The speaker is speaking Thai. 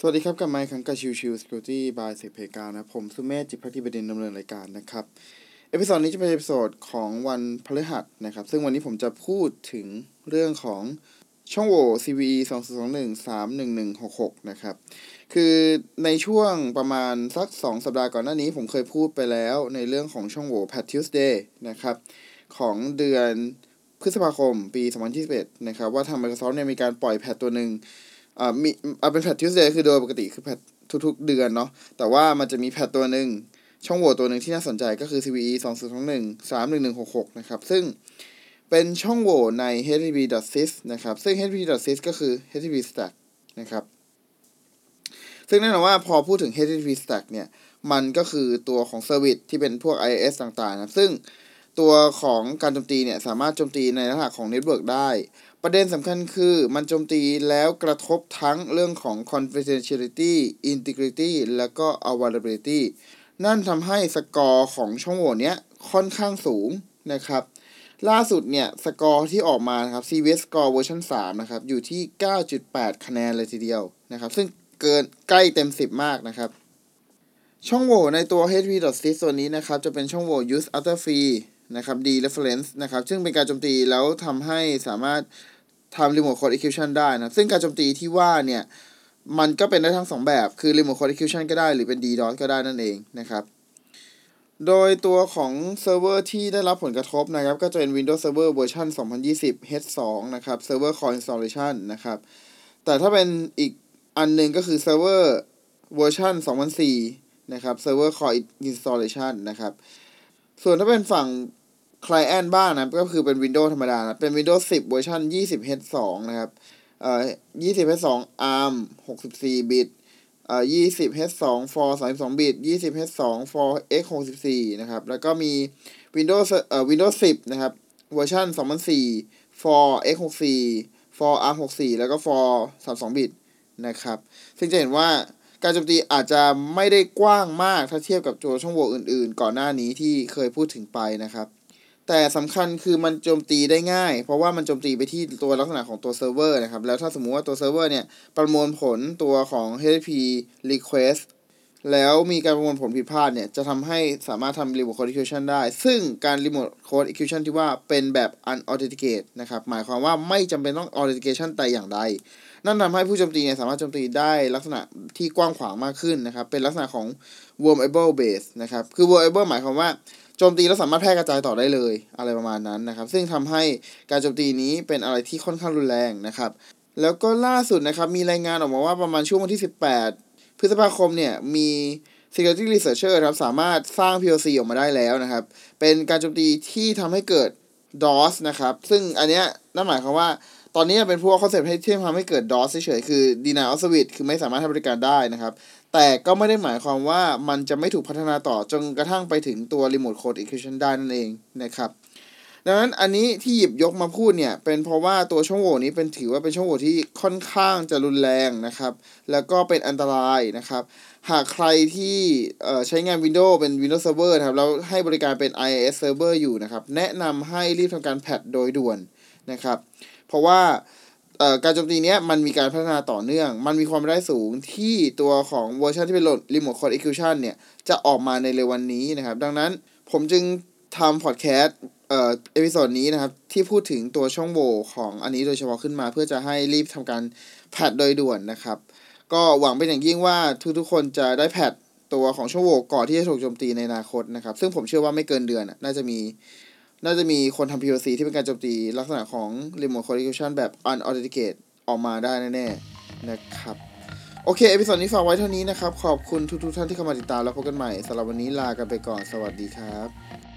สวัสดีครับ กลับมาอีกครั้งกับ Chill Chill Security by SECPlayground นะผมสุเมธจิตภักดีบดินทร์ดำเนินรายการนะครับ episode นี้จะเป็น episode ของวันพฤหัสนะครับ ซึ่งวันนี้ผมจะพูดถึงเรื่องของช่องโหว่ CVE 2 2 1 31166 นะครับ คือในช่วงประมาณสัก 2 สัปดาห์ก่อนหน้านี้ผมเคยพูดไปแล้วในเรื่องของช่องโหว่ Patch Tuesday นะครับ ของเดือนพฤษภาคมปี 2021 นะครับ ว่าทาง Microsoft เนี่ยมีการปล่อยแพทตัวหนึ่ง อ่ามีอ่าเป็นแพท Tuesday คือโดยปกติคือแพททุกๆเดือนเนาะแต่ว่ามันจะมีแพทตัวหนึ่งช่องโหว่ตัวหนึ่งที่น่าสนใจก็คือ CVE 2021 31166 นะครับ ซึ่งเป็นช่องโหว่ใน http.sys นะครับ ซึ่ง http.sys ก็คือ http stack นะครับ ซึ่งแน่นอนว่าพอพูดถึง http stack เนี่ย มันก็คือตัวของเซอร์วิสที่เป็นพวก IIS ต่างๆ นะครับ ซึ่ง ตัวของการโจมตีเนี่ยสามารถโจมตีในลักษณะของ network ได้ ประเด็นสำคัญคือมันโจมตีแล้วกระทบทั้งเรื่องของ confidentiality integrity แล้วก็ availability นั่นทำให้สกอร์ของช่องโหว่เนี้ยค่อนข้างสูงนะครับ ล่าสุดเนี่ยสกอร์ที่ออกมานะครับ CVSS Score เวอร์ชัน3นะครับอยู่ที่ 9.8 คะแนนเลยทีเดียวนะครับ ซึ่งเกินใกล้เต็ม 10 มากนะครับช่องโหว่ในตัว http.sys ตัวนี้นะครับ จะเป็นช่องโหว่ use after free นะครับ dereference นะครับ ซึ่งเป็นการโจมตีแล้วทำให้สามารถทำ remote code execution ได้นะ ซึ่งการโจมตีที่ว่าเนี่ย มันก็เป็นได้ทั้งสองแบบ คือ remote code execution ก็ได้หรือเป็น DDoS ก็ได้นั่นเองนะครับ โดยตัวของเซิร์ฟเวอร์ที่ได้รับผลกระทบนะครับ ก็จะเป็น Windows Server เวอร์ชัน2020 H2 นะครับ Server Core Installation นะครับ แต่ถ้าเป็นอีกอันหนึ่งก็คือ Server เวอร์ชัน2004นะครับ Server Core Installation นะครับ ส่วนถ้าเป็นฝั่ง Client บ้างนะก็คือเป็น Windows ธรรมดานะเป็น Windows 10 เวอร์ชัน 20 H2 นะครับเอ่อ20 H2 ARM 64 บิตเอ่อ20 H2 for 32 บิต20 H2 for x 64นะครับ แล้วก็มี Windows เอ่อ Windows 10 นะครับ เวอร์ชัน2004 for x 64 for ARM 64 แล้วก็ for 32 บิตนะครับ ซึ่งจะเห็นว่าการโจมตีอาจจะไม่ได้กว้างมากถ้าเทียบกับตัวช่องโหว่อื่นๆ ก่อนหน้านี้ที่เคยพูดถึงไปนะครับ แต่สำคัญคือมันโจมตีได้ง่าย เพราะว่ามันโจมตีไปที่ตัวลักษณะของตัวเซิร์ฟเวอร์นะครับ แล้วถ้าสมมุติว่าตัวเซิร์ฟเวอร์เนี่ย ประมวลผลตัวของ HTTP request แล้วมีการประมวลผลผิดพลาดเนี่ย จะทำให้สามารถทำ remote code execution ได้ ซึ่งการ remote code execution ที่ว่าเป็นแบบ unauthenticate นะครับ หมายความว่าไม่จำเป็นต้อง authentication แต่อย่างใด นั่นทำให้ผู้โจมตีเนี่ยสามารถโจมตีได้ลักษณะที่กว้างขวางมากขึ้นนะครับ เป็นลักษณะของ vulnerable base นะครับ คือ vulnerable หมายความว่า โจมตีแล้วสามารถแพร่กระจายต่อได้เลยอะไรประมาณนั้นนะครับ ซึ่งทำให้การโจมตีนี้เป็นอะไรที่ค่อนข้างรุนแรงนะครับ แล้วก็ล่าสุดนะครับมีรายงานออกมาว่าประมาณช่วงวันที่ 18 พฤษภาคมเนี่ยมี security researcher ครับสามารถสร้าง POC ออกมาได้แล้วนะครับ เป็นการโจมตีที่ทำให้เกิด DOS นะครับ ซึ่งอันเนี้ยนั่นหมายความว่า ตอนนี้เป็น proof of concept ที่ทำให้เกิด DOS เฉยๆคือ denial of service คือไม่สามารถให้บริการได้นะครับ แต่ก็ไม่ได้หมายความว่ามันจะไม่ถูกพัฒนาต่อจนกระทั่งไปถึงตัว remote code execution ได้นั่นเองนะครับดังนั้นอันนี้ที่หยิบยกมาพูดเนี่ย เป็นเพราะว่าตัวช่องโหว่นี้เป็นถือว่าเป็นช่องโหว่ที่ค่อนข้างจะรุนแรงนะครับ แล้วก็เป็นอันตรายนะครับ หากใครที่ใช้งาน Windows เป็น Windows Server นะครับแล้วให้บริการเป็น IIS Server อยู่นะครับ แนะนำให้รีบทำการ patch โดยด่วนนะครับ เพราะว่าการโจมตีนี้มันมีการพัฒนาต่อเนื่อง มันมีความได้สูงที่ตัวของเวอร์ชันที่เป็นโหลด Remote Code Execution เนี่ย จะออกมาในเร็ววันนี้นะครับ ดังนั้นผมจึงทำพอดแคสต์เอ่อ episode นี้นะครับ ที่พูดถึงตัวช่องโหว่ของอันนี้โดยเฉพาะขึ้นมา เพื่อจะให้รีบทำการpatch โดยด่วนนะครับ ก็หวังเป็นอย่างยิ่งว่าทุกๆคนจะได้ patch ตัวของช่องโหว่ก่อนที่จะถูกโจมตีในอนาคตนะครับ ซึ่งผมเชื่อว่าไม่เกินเดือนน่าจะมี น่าจะมีคนทำ POC ที่เป็นการโจมตีลักษณะของ Remote Code Execution แบบ Unauthenticate ออกมาได้แน่ๆนะครับ โอเค episode นี้ฝากไว้เท่านี้นะครับ ขอบคุณทุกๆท่านที่เข้ามาติดตามแล้วพบกันใหม่สำหรับวันนี้ลากันไปก่อนสวัสดีครับ